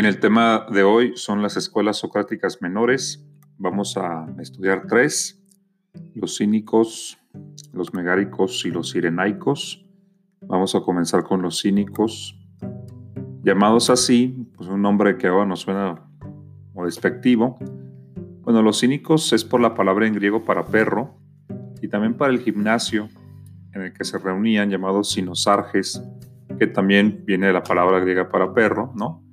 Bien, el tema de hoy son las escuelas socráticas menores. Vamos a estudiar tres, los cínicos, los megáricos y los sirenaicos. Vamos a comenzar con los cínicos, llamados así, pues un nombre que ahora nos suena como despectivo. Bueno, los cínicos es por la palabra en griego para perro y también para el gimnasio en el que se reunían llamados sinosarges, que también viene de la palabra griega para perro, ¿no?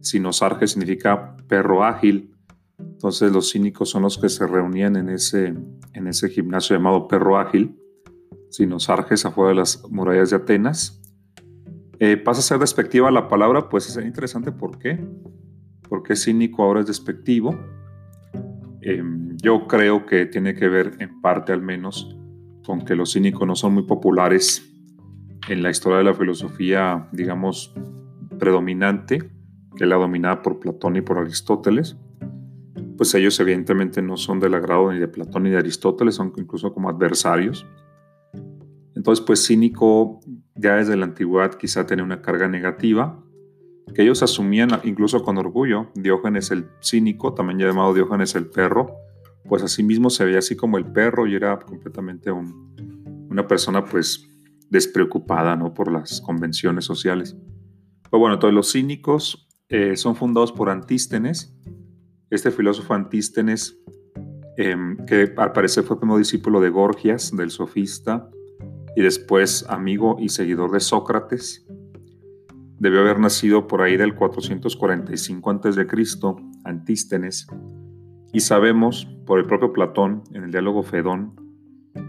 Sinosarge significa perro ágil. Entonces los cínicos son los que se reunían en ese, en ese gimnasio llamado perro ágil, Sinosarges afuera de las murallas de Atenas. Eh, pasa a ser despectiva la palabra, pues es interesante por qué. Porque cínico ahora es despectivo. Em, yo creo que tiene que ver en parte al menos con que los cínicos no son muy populares en la historia de la filosofía, digamos, predominante que la dominada por Platón y por Aristóteles, pues ellos evidentemente no son del agrado ni de Platón ni de Aristóteles, son incluso como adversarios. Entonces, pues cínico ya desde la antigüedad quizá tenía una carga negativa, que ellos asumían incluso con orgullo. Diógenes el cínico, también llamado Diógenes el perro, pues así mismo se veía así como el perro y era completamente una persona pues despreocupada ¿no? por las convenciones sociales. Pero bueno, entonces los cínicos eh, son fundados por Antístenes, este filósofo Antístenes, em, que al parecer fue como discípulo de Gorgias, del sofista, y después amigo y seguidor de Sócrates. Debió haber nacido por ahí del 445 a.C., Antístenes, y sabemos por el propio Platón en el diálogo Fedón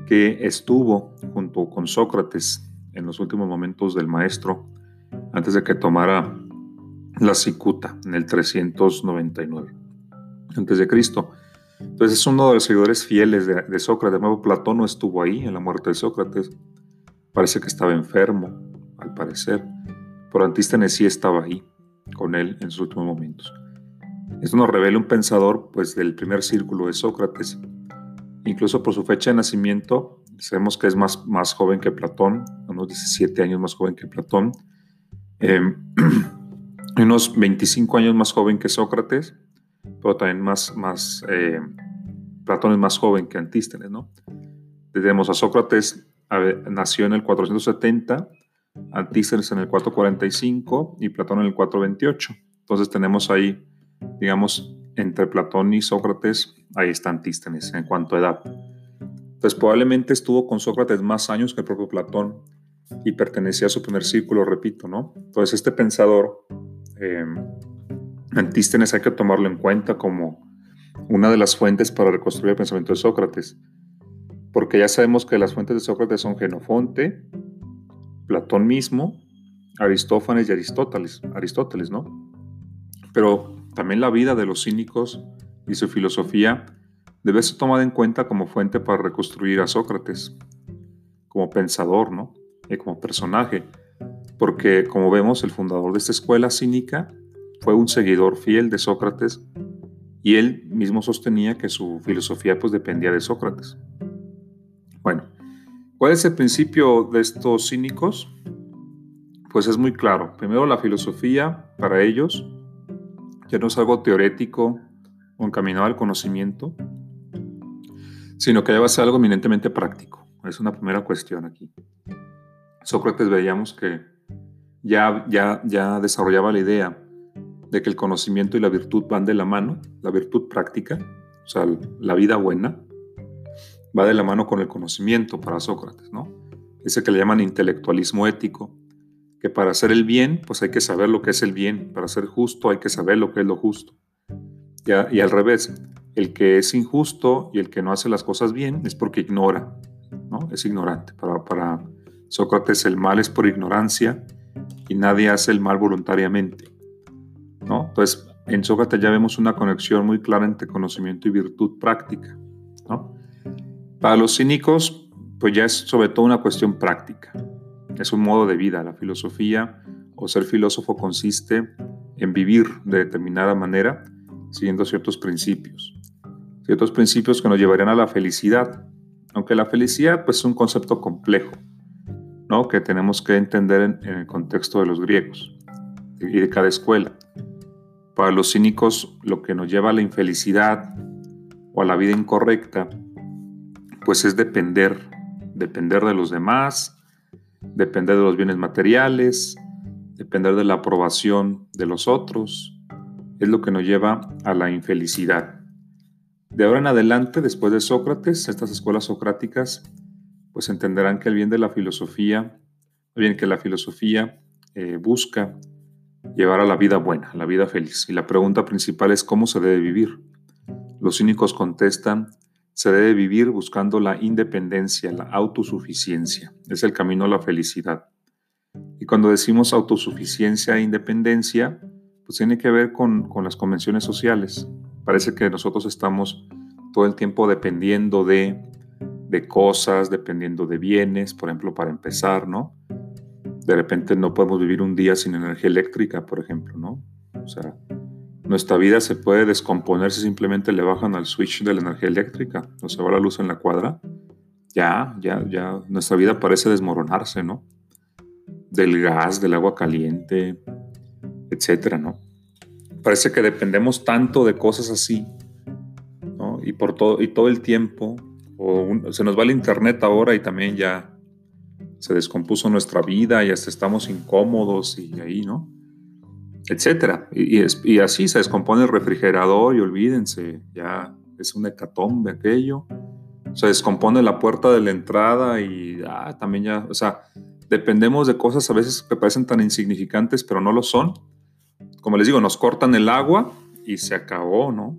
que estuvo junto con Sócrates en los últimos momentos del maestro antes de que tomara la cicuta en el 399 a.C. Entonces es uno de los seguidores fieles de, Sócrates. De nuevo, Platón no estuvo ahí en la muerte de Sócrates. Parece que estaba enfermo, al parecer. Pero Antístenes sí estaba ahí con él en sus últimos momentos. Esto nos revela un pensador pues, del primer círculo de Sócrates. Incluso por su fecha de nacimiento, sabemos que es más, más joven que Platón, unos 17 años más joven que Platón. Eh, unos 25 años más joven que Sócrates, pero también más, eh, Platón es más joven que Antístenes, ¿no? Tenemos a Sócrates, nació en el 470, Antístenes en el 445 y Platón en el 428. Entonces tenemos ahí, digamos, entre Platón y Sócrates, ahí está Antístenes en cuanto a edad. Entonces probablemente estuvo con Sócrates más años que el propio Platón y pertenecía a su primer círculo, repito, ¿no? Entonces este pensador Antístenes hay que tomarlo en cuenta como una de las fuentes para reconstruir el pensamiento de Sócrates, porque ya sabemos que las fuentes de Sócrates son Genofonte, Platón mismo, Aristófanes y Aristóteles, Aristóteles, ¿no? Pero también la vida de los cínicos y su filosofía debe ser tomada en cuenta como fuente para reconstruir a Sócrates, como pensador, ¿no? Y como personaje porque como vemos el fundador de esta escuela cínica fue un seguidor fiel de Sócrates y él mismo sostenía que su filosofía pues dependía de Sócrates. Bueno, ¿cuál es el principio de estos cínicos? Pues es muy claro. Primero la filosofía para ellos ya no es algo teorético o encaminado al conocimiento, sino que ya va a ser algo eminentemente práctico. Es una primera cuestión aquí. Sócrates veíamos que ya, ya, ya desarrollaba la idea de que el conocimiento y la virtud van de la mano, la virtud práctica, o sea, la vida buena, va de la mano con el conocimiento para Sócrates, ¿no? Ese que le llaman intelectualismo ético, que para hacer el bien, pues hay que saber lo que es el bien, para ser justo hay que saber lo que es lo justo. Y, al revés, el que es injusto y el que no hace las cosas bien es porque ignora, ¿no? Es ignorante. Para, para Sócrates el mal es por ignorancia y nadie hace el mal voluntariamente. ¿no? Entonces, en Sócrates ya vemos una conexión muy clara entre conocimiento y virtud práctica. ¿no? Para los cínicos, pues ya es sobre todo una cuestión práctica. Es un modo de vida. La filosofía o ser filósofo consiste en vivir de determinada manera siguiendo ciertos principios. Ciertos principios que nos llevarían a la felicidad. Aunque la felicidad pues, es un concepto complejo. Que tenemos que entender en, el contexto de los griegos y de cada escuela. Para los cínicos, lo que nos lleva a la infelicidad o a la vida incorrecta, pues es depender, depender de los demás, depender de los bienes materiales, depender de la aprobación de los otros, es lo que nos lleva a la infelicidad. De ahora en adelante, después de Sócrates, estas escuelas socráticas, pues entenderán que el bien de la filosofía, bien que la filosofía eh, busca llevar a la vida buena, a la vida feliz. Y la pregunta principal es cómo se debe vivir. Los cínicos contestan, se debe vivir buscando la independencia, la autosuficiencia. Es el camino a la felicidad. Y cuando decimos autosuficiencia e independencia, pues tiene que ver con, las convenciones sociales. Parece que nosotros estamos todo el tiempo dependiendo de, de cosas, dependiendo de bienes, por ejemplo, para empezar, ¿no? De repente no podemos vivir un día sin energía eléctrica, por ejemplo, ¿no? O sea, nuestra vida se puede descomponer si simplemente le bajan al switch de la energía eléctrica, o se va la luz en la cuadra. Ya, ya, ya, nuestra vida parece desmoronarse, ¿no? Del gas, del agua caliente, etcétera, ¿no? Parece que dependemos tanto de cosas así, ¿no? Y por todo, y todo el tiempo, o se nos va el internet ahora y también ya se descompuso nuestra vida y hasta estamos incómodos y ahí, ¿no? Etcétera. Y, y, así se descompone el refrigerador y olvídense, ya es un hecatombe aquello. Se descompone la puerta de la entrada y ah, también ya, o sea, dependemos de cosas a veces que parecen tan insignificantes, pero no lo son como les digo, nos cortan el agua y se acabó, ¿no?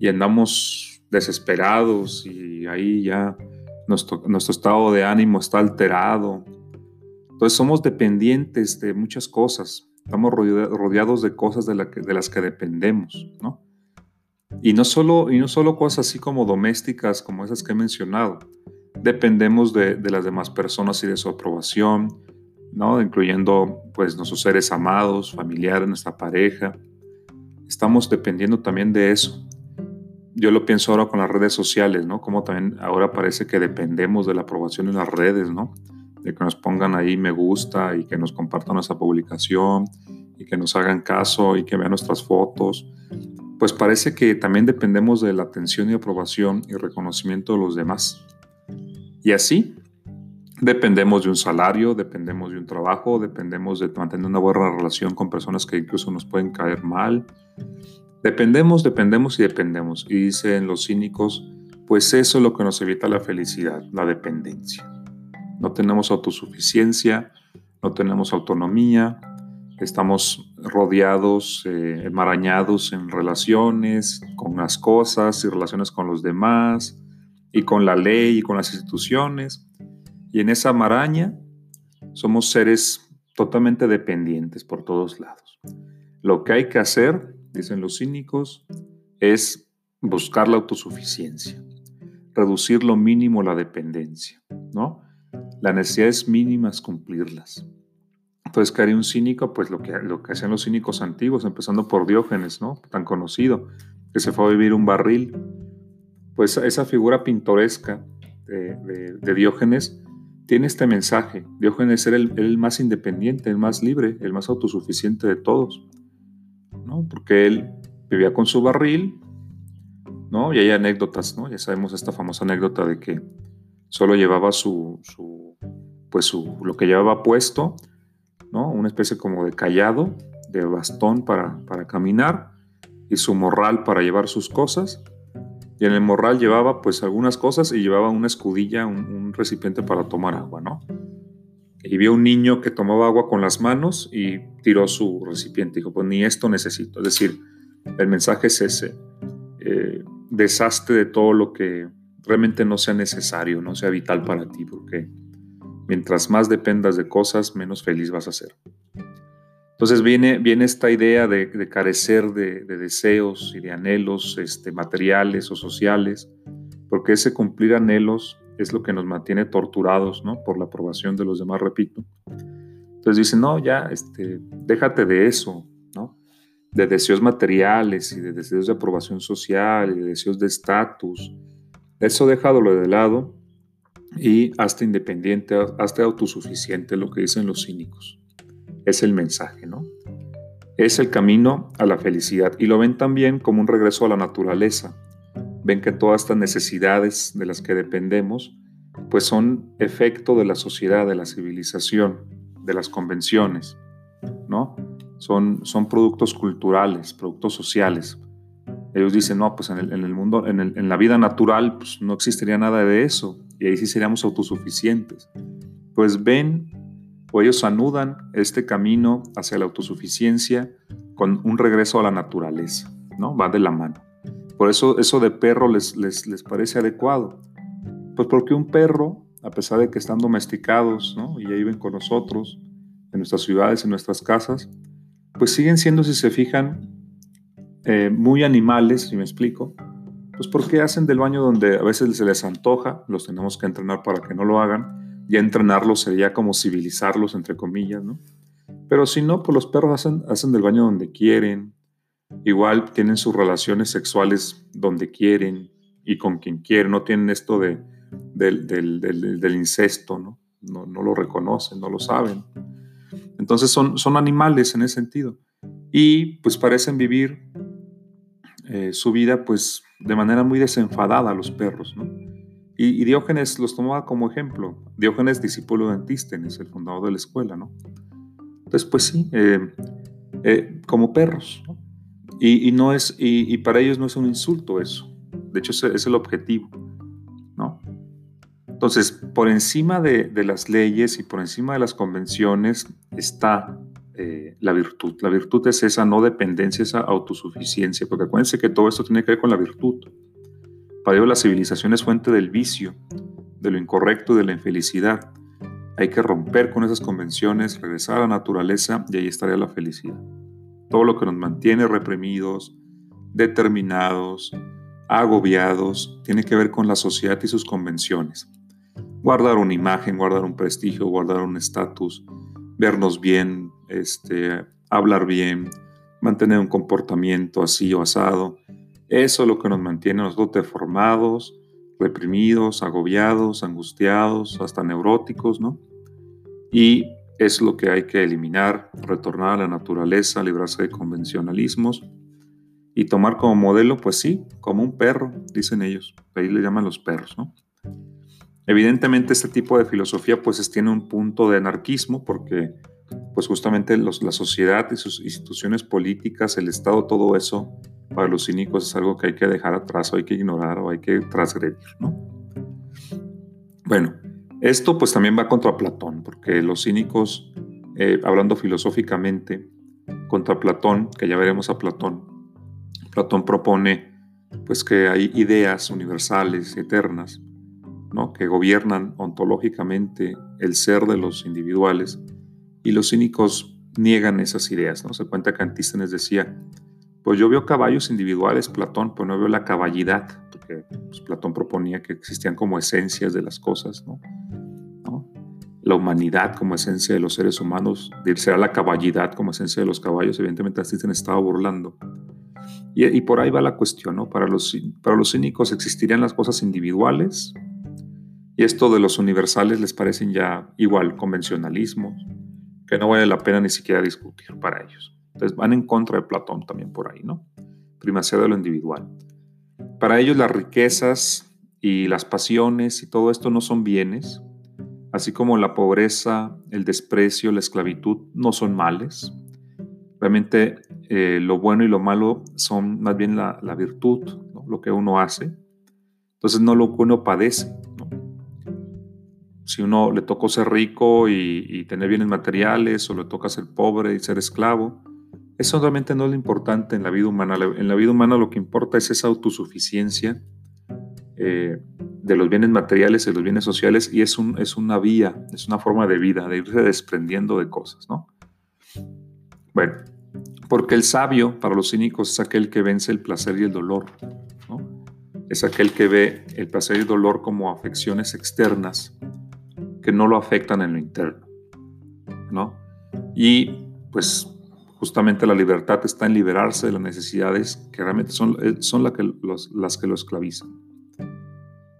Y andamos desesperados y ahí ya nuestro, nuestro estado de ánimo está alterado. Entonces somos dependientes de muchas cosas, estamos rodeados de cosas de, las que dependemos, ¿no? Y no, solo, y no solo cosas así como domésticas, como esas que he mencionado. Dependemos de, de las demás personas y de su aprobación, ¿no? incluyendo pues nuestros seres amados, familiares, nuestra pareja. Estamos dependiendo también de eso. Yo lo pienso ahora con las redes sociales, ¿no? Como también ahora parece que dependemos de la aprobación en las redes, ¿no? De que nos pongan ahí me gusta y que nos compartan nuestra publicación y que nos hagan caso y que vean nuestras fotos. Pues parece que también dependemos de la atención y aprobación y reconocimiento de los demás. Y así, Dependemos de un salario, dependemos de un trabajo, dependemos de mantener una buena relación con personas que incluso nos pueden caer mal. Dependemos, dependemos y dependemos. Y dicen los cínicos, pues eso es lo que nos evita la felicidad, la dependencia. No tenemos autosuficiencia, no tenemos autonomía, estamos rodeados, eh, enmarañados en relaciones con las cosas y relaciones con los demás y con la ley y con las instituciones. Y en esa maraña somos seres totalmente dependientes por todos lados. Lo que hay que hacer, dicen los cínicos, es buscar la autosuficiencia, reducir lo mínimo la dependencia, ¿no? Las necesidades mínimas cumplirlas. Entonces, ¿qué haría un cínico? Pues lo que, lo que hacían los cínicos antiguos, empezando por Diógenes, ¿no? Tan conocido, que se fue a vivir un barril. Pues esa figura pintoresca de Diógenes tiene este mensaje. Diógenes era el, el, más independiente, el más libre, el más autosuficiente de todos, Porque él vivía con su barril, ¿no? Y hay anécdotas, ¿no? Ya sabemos esta famosa anécdota de que solo llevaba su, pues su, lo que llevaba puesto, ¿no? Una especie como de callado, de bastón para, para caminar y su morral para llevar sus cosas y en el morral llevaba pues algunas cosas y llevaba una escudilla, un, recipiente para tomar agua, ¿no? Y vio un niño que tomaba agua con las manos y tiró su recipiente. Dijo, pues ni esto necesito. Es decir, el mensaje es ese. Eh, de todo lo que realmente no sea necesario, no sea vital para ti, porque mientras más dependas de cosas, menos feliz vas a ser. Entonces viene, viene esta idea de, carecer de, deseos y de anhelos este, materiales o sociales, porque ese cumplir anhelos es lo que nos mantiene torturados ¿no? por la aprobación de los demás, repito. Entonces dicen, no, ya, este, déjate de eso, ¿no? de deseos materiales y de deseos de aprobación social y de deseos de estatus. Eso déjalo de lado y hasta independiente, hasta autosuficiente, lo que dicen los cínicos es el mensaje, ¿no? es el camino a la felicidad y lo ven también como un regreso a la naturaleza. Ven que todas estas necesidades de las que dependemos pues son efecto de la sociedad, de la civilización, de las convenciones, ¿no? Son, son productos culturales, productos sociales. Ellos dicen, no, pues en el, mundo, en, en, la vida natural, pues no existiría nada de eso, y ahí sí seríamos autosuficientes. Pues ven, o ellos anudan este camino hacia la autosuficiencia con un regreso a la naturaleza, ¿no? Va de la mano. Por eso eso de perro les, les, les parece adecuado pues porque un perro, a pesar de que están domesticados ¿no? y ya viven con nosotros en nuestras ciudades, en nuestras casas, pues siguen siendo, si se fijan, eh, muy animales, si me explico. Pues porque hacen del baño donde a veces se les antoja, los tenemos que entrenar para que no lo hagan. Ya entrenarlos sería como civilizarlos, entre comillas, ¿no? Pero si no, pues los perros hacen, hacen del baño donde quieren. Igual tienen sus relaciones sexuales donde quieren y con quien quieren. No tienen esto de del, incesto, ¿no? ¿no? lo reconocen, no lo saben. Entonces son, son animales en ese sentido. Y pues parecen vivir eh, su vida pues de manera muy desenfadada los perros, ¿no? Y, Diógenes los tomaba como ejemplo. Diógenes, discípulo de Antístenes, el fundador de la escuela, ¿no? Entonces, pues sí, eh, eh, como perros. Y, no es, y, para ellos no es un insulto eso. De hecho, es el objetivo. Entonces, por encima de, las leyes y por encima de las convenciones está eh, la virtud. La virtud es esa no dependencia, esa autosuficiencia, porque acuérdense que todo esto tiene que ver con la virtud. Para ello la civilización es fuente del vicio, de lo incorrecto de la infelicidad. Hay que romper con esas convenciones, regresar a la naturaleza y ahí estaría la felicidad. Todo lo que nos mantiene reprimidos, determinados, agobiados, tiene que ver con la sociedad y sus convenciones guardar una imagen, guardar un prestigio, guardar un estatus, vernos bien, este, hablar bien, mantener un comportamiento así o asado. Eso es lo que nos mantiene nosotros deformados, reprimidos, agobiados, angustiados, hasta neuróticos, ¿no? Y es lo que hay que eliminar, retornar a la naturaleza, librarse de convencionalismos y tomar como modelo, pues sí, como un perro, dicen ellos. Ahí le llaman los perros, ¿no? Evidentemente este tipo de filosofía pues tiene un punto de anarquismo porque pues justamente la sociedad y sus instituciones políticas, el Estado, todo eso para los cínicos es algo que hay que dejar atrás o hay que ignorar o hay que transgredir, ¿no? Bueno, esto pues también va contra Platón porque los cínicos, eh, hablando filosóficamente, contra Platón, que ya veremos a Platón, Platón propone pues que hay ideas universales, eternas, que gobiernan ontológicamente el ser de los individuales, y los cínicos niegan esas ideas. ¿no? Se cuenta que Antístenes decía, pues yo veo caballos individuales, Platón, pero no veo la caballidad, porque pues, Platón proponía que existían como esencias de las cosas, ¿no? La humanidad como esencia de los seres humanos, será la caballidad como esencia de los caballos, evidentemente Antístenes estaba burlando. Y, por ahí va la cuestión, ¿no? Para los, para los cínicos existirían las cosas individuales y esto de los universales les parecen ya igual convencionalismos, que no vale la pena ni siquiera discutir para ellos. Entonces van en contra de Platón también por ahí, ¿no? Primacía de lo individual. Para ellos las riquezas y las pasiones y todo esto no son bienes, así como la pobreza, el desprecio, la esclavitud no son males. Realmente eh, lo bueno y lo malo son más bien la, virtud, lo que uno hace. Entonces no lo que uno padece si uno le tocó ser rico y, tener bienes materiales o le toca ser pobre y ser esclavo, eso realmente no es lo importante en la vida humana. En la vida humana lo que importa es esa autosuficiencia eh, de los bienes materiales y los bienes sociales y es, un, es una vía, es una forma de vida, de irse desprendiendo de cosas, ¿no? Bueno, porque el sabio para los cínicos es aquel que vence el placer y el dolor, ¿no? Es aquel que ve el placer y el dolor como afecciones externas que no lo afectan en lo interno, ¿no? Y pues justamente la libertad está en liberarse de las necesidades que realmente son, eh, son que las que lo esclavizan.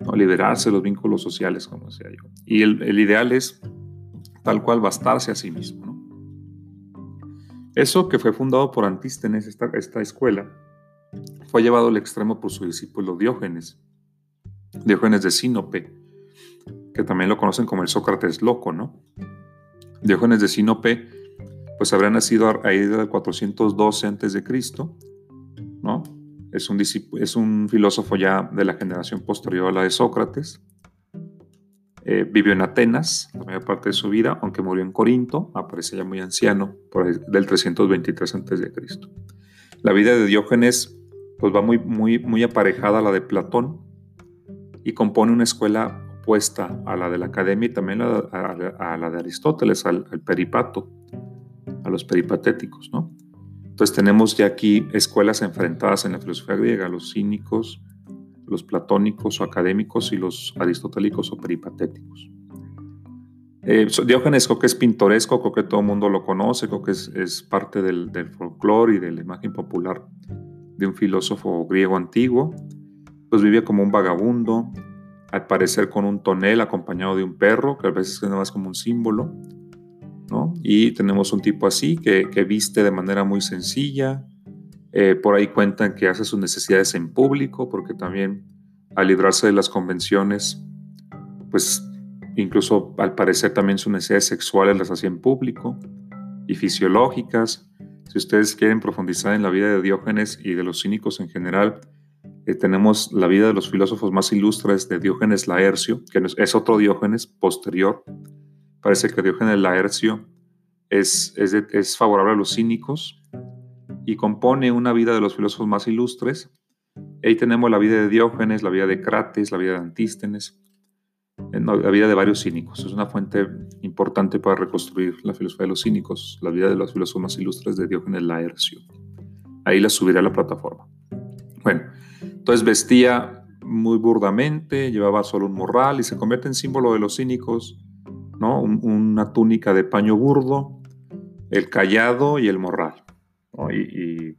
¿no? Liberarse de los vínculos sociales, como decía yo. Y el, ideal es tal cual bastarse a sí mismo. ¿no? Eso que fue fundado por Antístenes, esta, esta escuela, fue llevado al extremo por su discípulo Diógenes, Diógenes de Sinope, que también lo conocen como el Sócrates loco, ¿no? Diógenes de Sinope, pues habrá nacido a raíz del 412 a.C., ¿no? Es un, es un filósofo ya de la generación posterior a la de Sócrates. Eh, vivió en Atenas la mayor parte de su vida, aunque murió en Corinto, aparece ya muy anciano, por del 323 a.C. La vida de Diógenes pues va muy, muy, muy aparejada a la de Platón y compone una escuela opuesta a la de la academia y también a, la de Aristóteles, al, al, peripato, a los peripatéticos, ¿no? Entonces tenemos ya aquí escuelas enfrentadas en la filosofía griega, los cínicos, los platónicos o académicos y los aristotélicos o peripatéticos. Eh, Diógenes creo que es pintoresco, creo que todo el mundo lo conoce, creo que es, parte del, del folclore y de la imagen popular de un filósofo griego antiguo. Pues vivía como un vagabundo, al parecer con un tonel acompañado de un perro, que a veces es nada más como un símbolo. Y tenemos un tipo así que, viste de manera muy sencilla. Eh, por ahí cuentan que hace sus necesidades en público, porque también al librarse de las convenciones, pues incluso al parecer también sus necesidades sexuales las hacía en público y fisiológicas. Si ustedes quieren profundizar en la vida de Diógenes y de los cínicos en general, eh, tenemos la vida de los filósofos más ilustres de Diógenes Laercio, que es otro Diógenes posterior, Parece que Diógenes Laercio es, es, favorable a los cínicos y compone una vida de los filósofos más ilustres. Ahí tenemos la vida de Diógenes, la vida de Crates, la vida de Antístenes, eh, la vida de varios cínicos. Es una fuente importante para reconstruir la filosofía de los cínicos, la vida de los filósofos más ilustres de Diógenes Laercio. Ahí la subiré a la plataforma. Bueno, entonces vestía muy burdamente, llevaba solo un morral y se convierte en símbolo de los cínicos una túnica de paño burdo, el callado y el morral, y,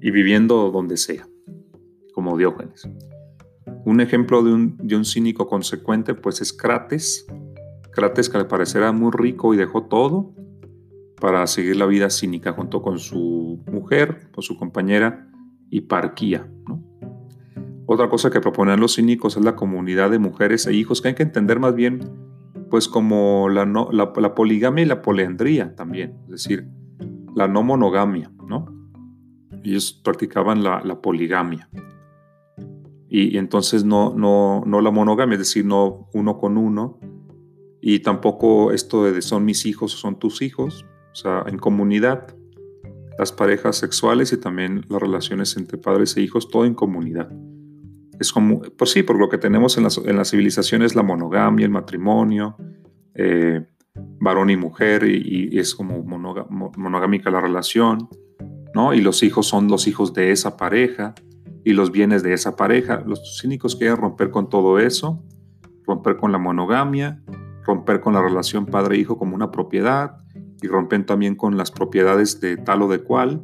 viviendo donde sea, como Diógenes. Un ejemplo de un, de un, cínico consecuente pues es Crates, Crates que al parecer era muy rico y dejó todo para seguir la vida cínica junto con su mujer, con su compañera Hiparquía. ¿no? Otra cosa que proponen los cínicos es la comunidad de mujeres e hijos, que hay que entender más bien pues como la, poligamia y la poliandría también, es decir, la no monogamia, ¿no? Ellos practicaban la, poligamia. Y, entonces no, no, no la monogamia, es decir, no uno con uno, y tampoco esto de son mis hijos o son tus hijos, o sea, en comunidad, las parejas sexuales y también las relaciones entre padres e hijos, todo en comunidad es como, pues sí, por lo que tenemos en la, civilización es la monogamia, el matrimonio, eh, varón y mujer, y, es como monogámica la relación, ¿no? Y los hijos son los hijos de esa pareja y los bienes de esa pareja. Los cínicos quieren romper con todo eso, romper con la monogamia, romper con la relación padre-hijo como una propiedad y rompen también con las propiedades de tal o de cual.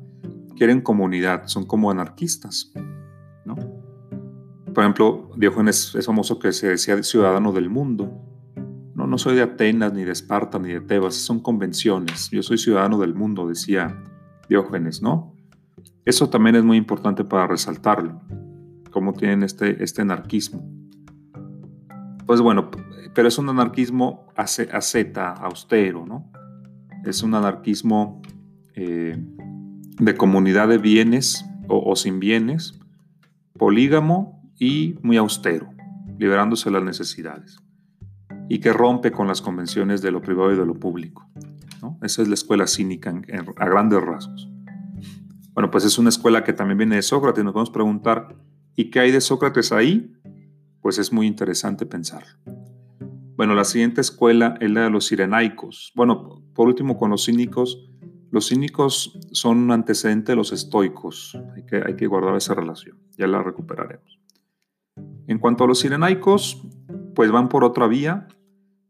Quieren comunidad, son como anarquistas. Por ejemplo, Diógenes es famoso que se decía ciudadano del mundo. No, no soy de Atenas, ni de Esparta, ni de Tebas, son convenciones. Yo soy ciudadano del mundo, decía Diógenes, ¿no? Eso también es muy importante para resaltarlo, cómo tienen este, este anarquismo. Pues bueno, pero es un anarquismo asceta, austero, ¿no? Es un anarquismo eh, de comunidad de bienes o, o sin bienes, polígamo y muy austero, liberándose de las necesidades, y que rompe con las convenciones de lo privado y de lo público. Esa es la escuela cínica a grandes rasgos. Bueno, pues es una escuela que también viene de Sócrates. Nos podemos preguntar, ¿y qué hay de Sócrates ahí? Pues es muy interesante pensar. Bueno, la siguiente escuela es la de los sirenaicos. Bueno, por último, con los cínicos. Los cínicos son un antecedente de los estoicos. Hay que, hay que guardar esa relación. Ya la recuperaremos. En cuanto a los sirenaicos, pues van por otra vía.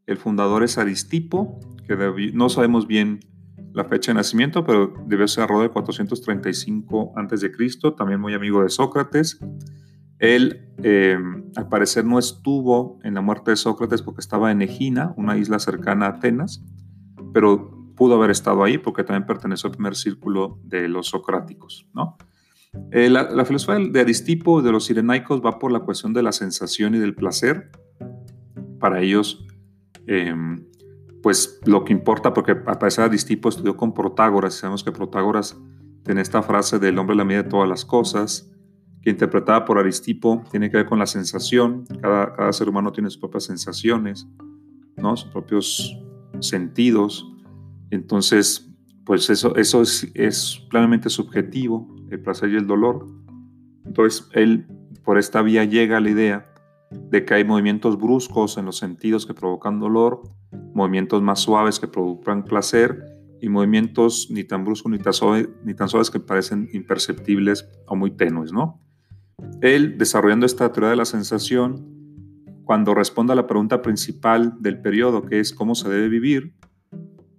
El fundador es Aristipo, que no sabemos bien la fecha de nacimiento, pero debe ser alrededor de 435 a.C., también muy amigo de Sócrates. Él, eh, al parecer, no estuvo en la muerte de Sócrates porque estaba en Egina, una isla cercana a Atenas, pero pudo haber estado ahí porque también perteneció al primer círculo de los socráticos, ¿no? Eh, la, filosofía de Aristipo, de los sirenaicos, va por la cuestión de la sensación y del placer. Para ellos, em, pues lo que importa, porque a pesar de Aristipo estudió con Protágoras, y sabemos que Protágoras tiene esta frase del hombre la medida de todas las cosas, que interpretada por Aristipo tiene que ver con la sensación. Cada, cada ser humano tiene sus propias sensaciones, ¿no? sus propios sentidos. Entonces, pues eso, eso es, es plenamente subjetivo, el placer y el dolor. Entonces, él por esta vía llega a la idea de que hay movimientos bruscos en los sentidos que provocan dolor, movimientos más suaves que provocan placer y movimientos ni tan bruscos ni tan, suaves que parecen imperceptibles o muy tenues, ¿no? Él, desarrollando esta teoría de la sensación, cuando responde a la pregunta principal del periodo, que es cómo se debe vivir,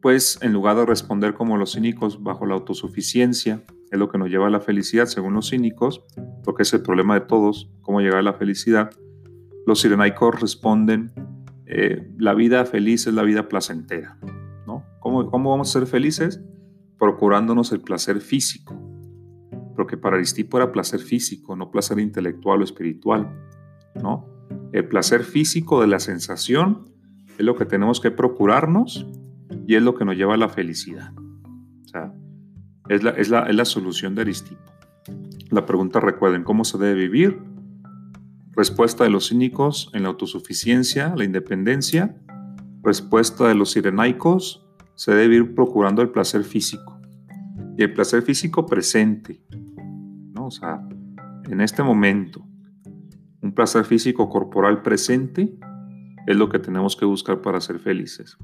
pues en lugar de responder como los cínicos bajo la autosuficiencia, es lo que nos lleva a la felicidad según los cínicos, porque es el problema de todos, cómo llegar a la felicidad, los sirenaicos responden, eh, la vida feliz es la vida placentera. ¿no? ¿Cómo, ¿Cómo vamos a ser felices? Procurándonos el placer físico, porque para Aristipo era placer físico, no placer intelectual o espiritual. ¿no? El placer físico de la sensación es lo que tenemos que procurarnos y es lo que nos lleva a la felicidad. O sea, es la, es la, solución de Aristipo. La pregunta, recuerden, ¿cómo se debe vivir? Respuesta de los cínicos en la autosuficiencia, la independencia. Respuesta de los sirenaicos, se debe ir procurando el placer físico. Y el placer físico presente, ¿no? O sea, en este momento, un placer físico corporal presente es lo que tenemos que buscar para ser felices.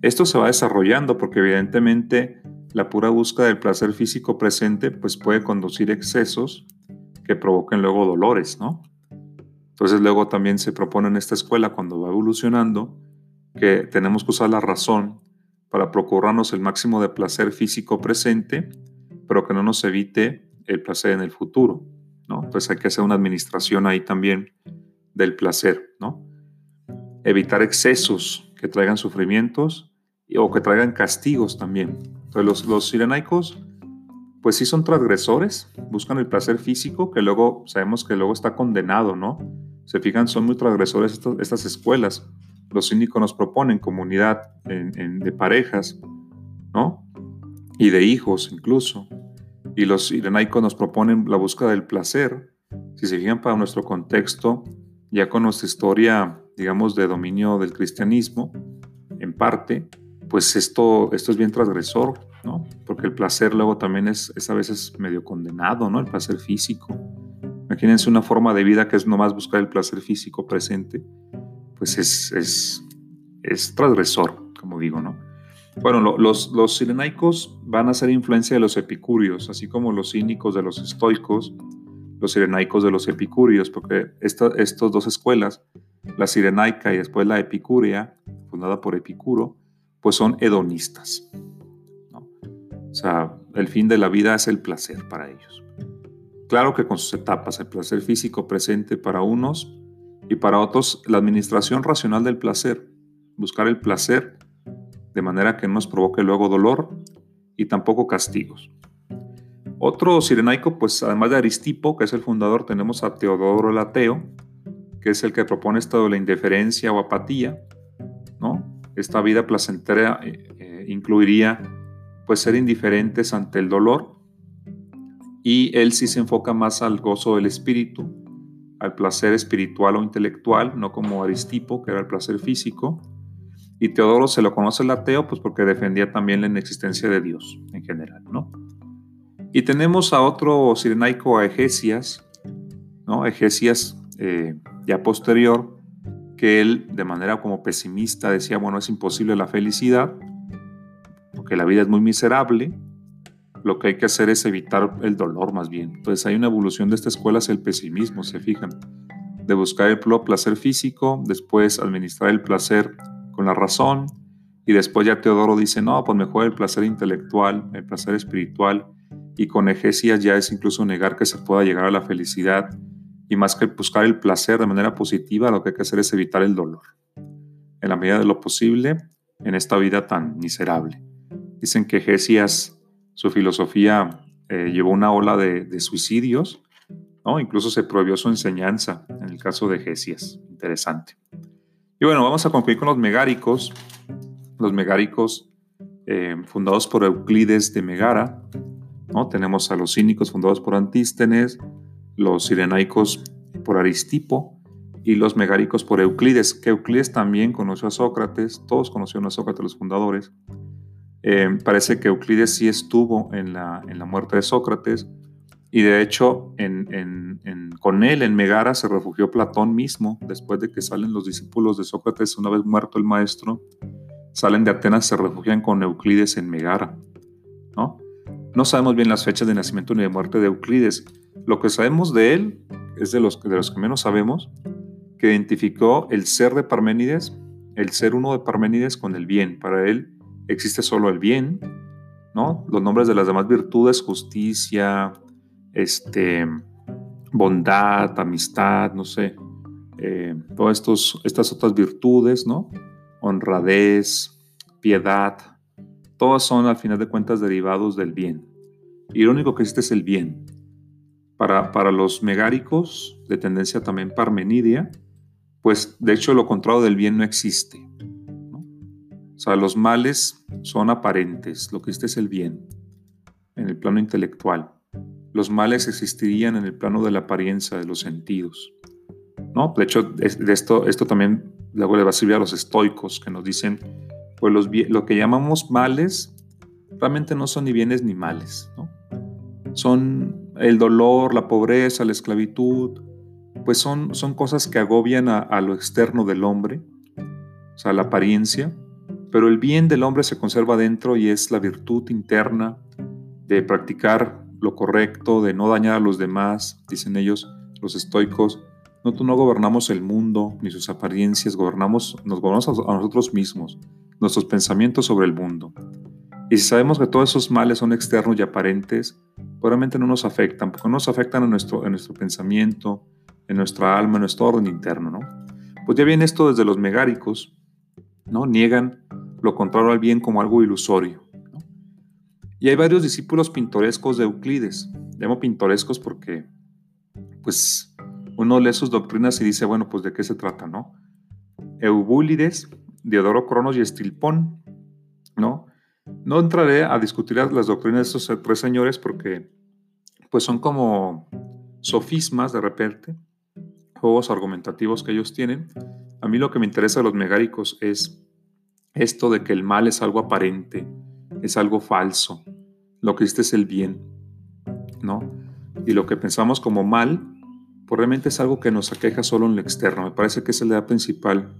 Esto se va desarrollando porque evidentemente la pura búsqueda del placer físico presente pues puede conducir excesos que provoquen luego dolores, ¿no? Entonces luego también se propone en esta escuela cuando va evolucionando que tenemos que usar la razón para procurarnos el máximo de placer físico presente, pero que no nos evite el placer en el futuro, ¿no? Entonces hay que hacer una administración ahí también del placer, ¿no? Evitar excesos que traigan sufrimientos o que traigan castigos también. Entonces los, los sirenaicos, pues sí son transgresores, buscan el placer físico, que luego sabemos que luego está condenado, ¿no? Se fijan, son muy transgresores estas, escuelas. Los cínicos nos proponen comunidad de parejas, ¿no? Y de hijos incluso. Y los sirenaicos nos proponen la búsqueda del placer. Si se fijan para nuestro contexto, ya con nuestra historia, digamos, de dominio del cristianismo, en parte, pues esto, esto es bien transgresor, ¿no? Porque el placer luego también es, a veces medio condenado, ¿no? El placer físico. Imagínense una forma de vida que es nomás buscar el placer físico presente, pues es, es, es transgresor, como digo, ¿no? Bueno, los, los sirenaicos van a ser influencia de los epicúreos, así como los cínicos de los estoicos, los sirenaicos de los epicúreos, porque estas dos escuelas, la sirenaica y después la epicúrea, fundada por Epicuro, pues son hedonistas. O sea, el fin de la vida es el placer para ellos. Claro que con sus etapas, el placer físico presente para unos y para otros la administración racional del placer, buscar el placer de manera que no nos provoque luego dolor y tampoco castigos. Otro sirenaico, pues además de Aristipo, que es el fundador, tenemos a Teodoro el Ateo, que es el que propone esto de la indiferencia o apatía, ¿no? Esta vida placentera eh, eh, incluiría pues ser indiferentes ante el dolor y él sí se enfoca más al gozo del espíritu, al placer espiritual o intelectual, no como Aristipo, que era el placer físico. Y Teodoro se lo conoce el ateo, pues porque defendía también la inexistencia de Dios en general, ¿no? Y tenemos a otro sirenaico, a Egesias, ¿no? Egesias eh, ya posterior, que él de manera como pesimista decía, bueno, es imposible la felicidad, porque la vida es muy miserable, lo que hay que hacer es evitar el dolor más bien. Entonces hay una evolución de esta escuela hacia el pesimismo, se fijan, de buscar el placer físico, después administrar el placer con la razón, y después ya Teodoro dice, no, pues mejor el placer intelectual, el placer espiritual, y con Egesias ya es incluso negar que se pueda llegar a la felicidad y más que buscar el placer de manera positiva, lo que hay que hacer es evitar el dolor, en la medida de lo posible, en esta vida tan miserable. Dicen que Hesias, su filosofía, eh, llevó una ola de, suicidios, ¿no? Incluso se prohibió su enseñanza en el caso de Hesias. Interesante. Y bueno, vamos a concluir con los megáricos. Los megáricos eh, fundados por Euclides de Megara. ¿no? Tenemos a los cínicos fundados por Antístenes, los sirenaicos por Aristipo y los megáricos por Euclides, que Euclides también conoció a Sócrates, todos conocieron a Sócrates, los fundadores. Eh, parece que Euclides sí estuvo en la, en la muerte de Sócrates y de hecho con él en Megara se refugió Platón mismo después de que salen los discípulos de Sócrates una vez muerto el maestro salen de Atenas, se refugian con Euclides en Megara. ¿no? No sabemos bien las fechas de nacimiento ni de muerte de Euclides. Lo que sabemos de él es de los, que menos sabemos, que identificó el ser de Parménides, el ser uno de Parménides con el bien. Para él existe solo el bien, ¿no? Los nombres de las demás virtudes, justicia, este, bondad, amistad, no sé, eh, todas estas otras virtudes, ¿no? honradez, piedad, todas son al final de cuentas derivados del bien. Único que existe es el bien. Para, para los megáricos, de tendencia también parmenidia, pues de hecho lo contrario del bien no existe. O sea, los males son aparentes, lo que existe es el bien en el plano intelectual. Los males existirían en el plano de la apariencia, de los sentidos. ¿no? De hecho, de esto, esto también luego le va a servir a los estoicos que nos dicen, pues los, lo que llamamos males realmente no son ni bienes ni males, ¿no? Son el dolor, la pobreza, la esclavitud, pues son, son cosas que agobian a, lo externo del hombre, o sea, la apariencia, pero el bien del hombre se conserva dentro y es la virtud interna de practicar lo correcto, de no dañar a los demás, dicen ellos, los estoicos, nosotros no gobernamos el mundo ni sus apariencias, gobernamos, nos gobernamos a nosotros mismos, nuestros pensamientos sobre el mundo. Y si sabemos que todos esos males son externos y aparentes, probablemente no nos afectan, porque no nos afectan en nuestro, en nuestro pensamiento, en nuestra alma, en nuestro orden interno, ¿no? Pues ya viene esto desde los megáricos, ¿no? Niegan lo contrario al bien como algo ilusorio. Y hay varios discípulos pintorescos de Euclides. Llamo pintorescos porque, pues, uno lee sus doctrinas y dice, bueno, pues de qué se trata, ¿no? Eubúlides, Diodoro Cronos y Estilpón, ¿no? No entraré a discutir las doctrinas de estos tres señores porque pues son como sofismas de repente, juegos argumentativos que ellos tienen. A mí lo que me interesa de los megáricos es esto de que el mal es algo aparente, es algo falso, lo que existe es el bien, ¿no? Y lo que pensamos como mal pues realmente es algo que nos aqueja solo en lo externo. Me parece que es la idea principal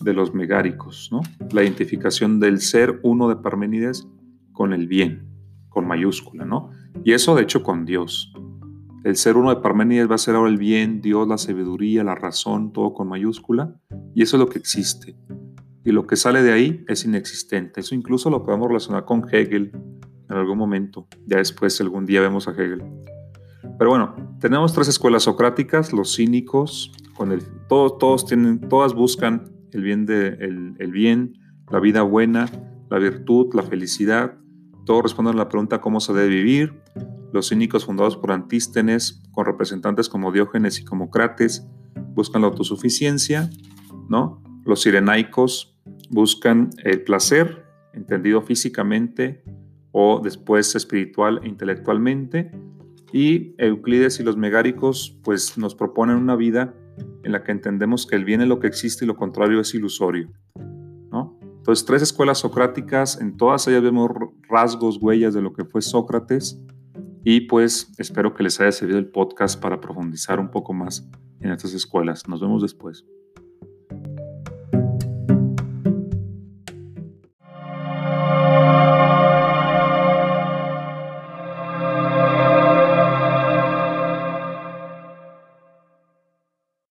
de los megáricos, ¿no? La identificación del ser uno de Parménides con el bien, con mayúscula, ¿no? Y eso de hecho con Dios. El ser uno de Parménides va a ser ahora el bien, Dios, la sabiduría, la razón, todo con mayúscula, y eso es lo que existe. Y lo que sale de ahí es inexistente. Eso incluso lo podemos relacionar con Hegel en algún momento. Ya después, algún día vemos a Hegel. Pero bueno, tenemos tres escuelas socráticas, los cínicos, con el, todos, todos tienen, todas buscan el bien, de, el, bien, la vida buena, la virtud, la felicidad. Todos responden a la pregunta cómo se debe vivir. Los cínicos fundados por Antístenes, con representantes como Diógenes y como Crates, buscan la autosuficiencia, ¿no? Los sirenaicos buscan el placer, entendido físicamente o después espiritual e intelectualmente. Y Euclides y los megáricos pues nos proponen una vida en la que entendemos que el bien es lo que existe y lo contrario es ilusorio. ¿no? Entonces, tres escuelas socráticas, en todas ellas vemos rasgos, huellas de lo que fue Sócrates y pues espero que les haya servido el podcast para profundizar un poco más en estas escuelas. Nos vemos después.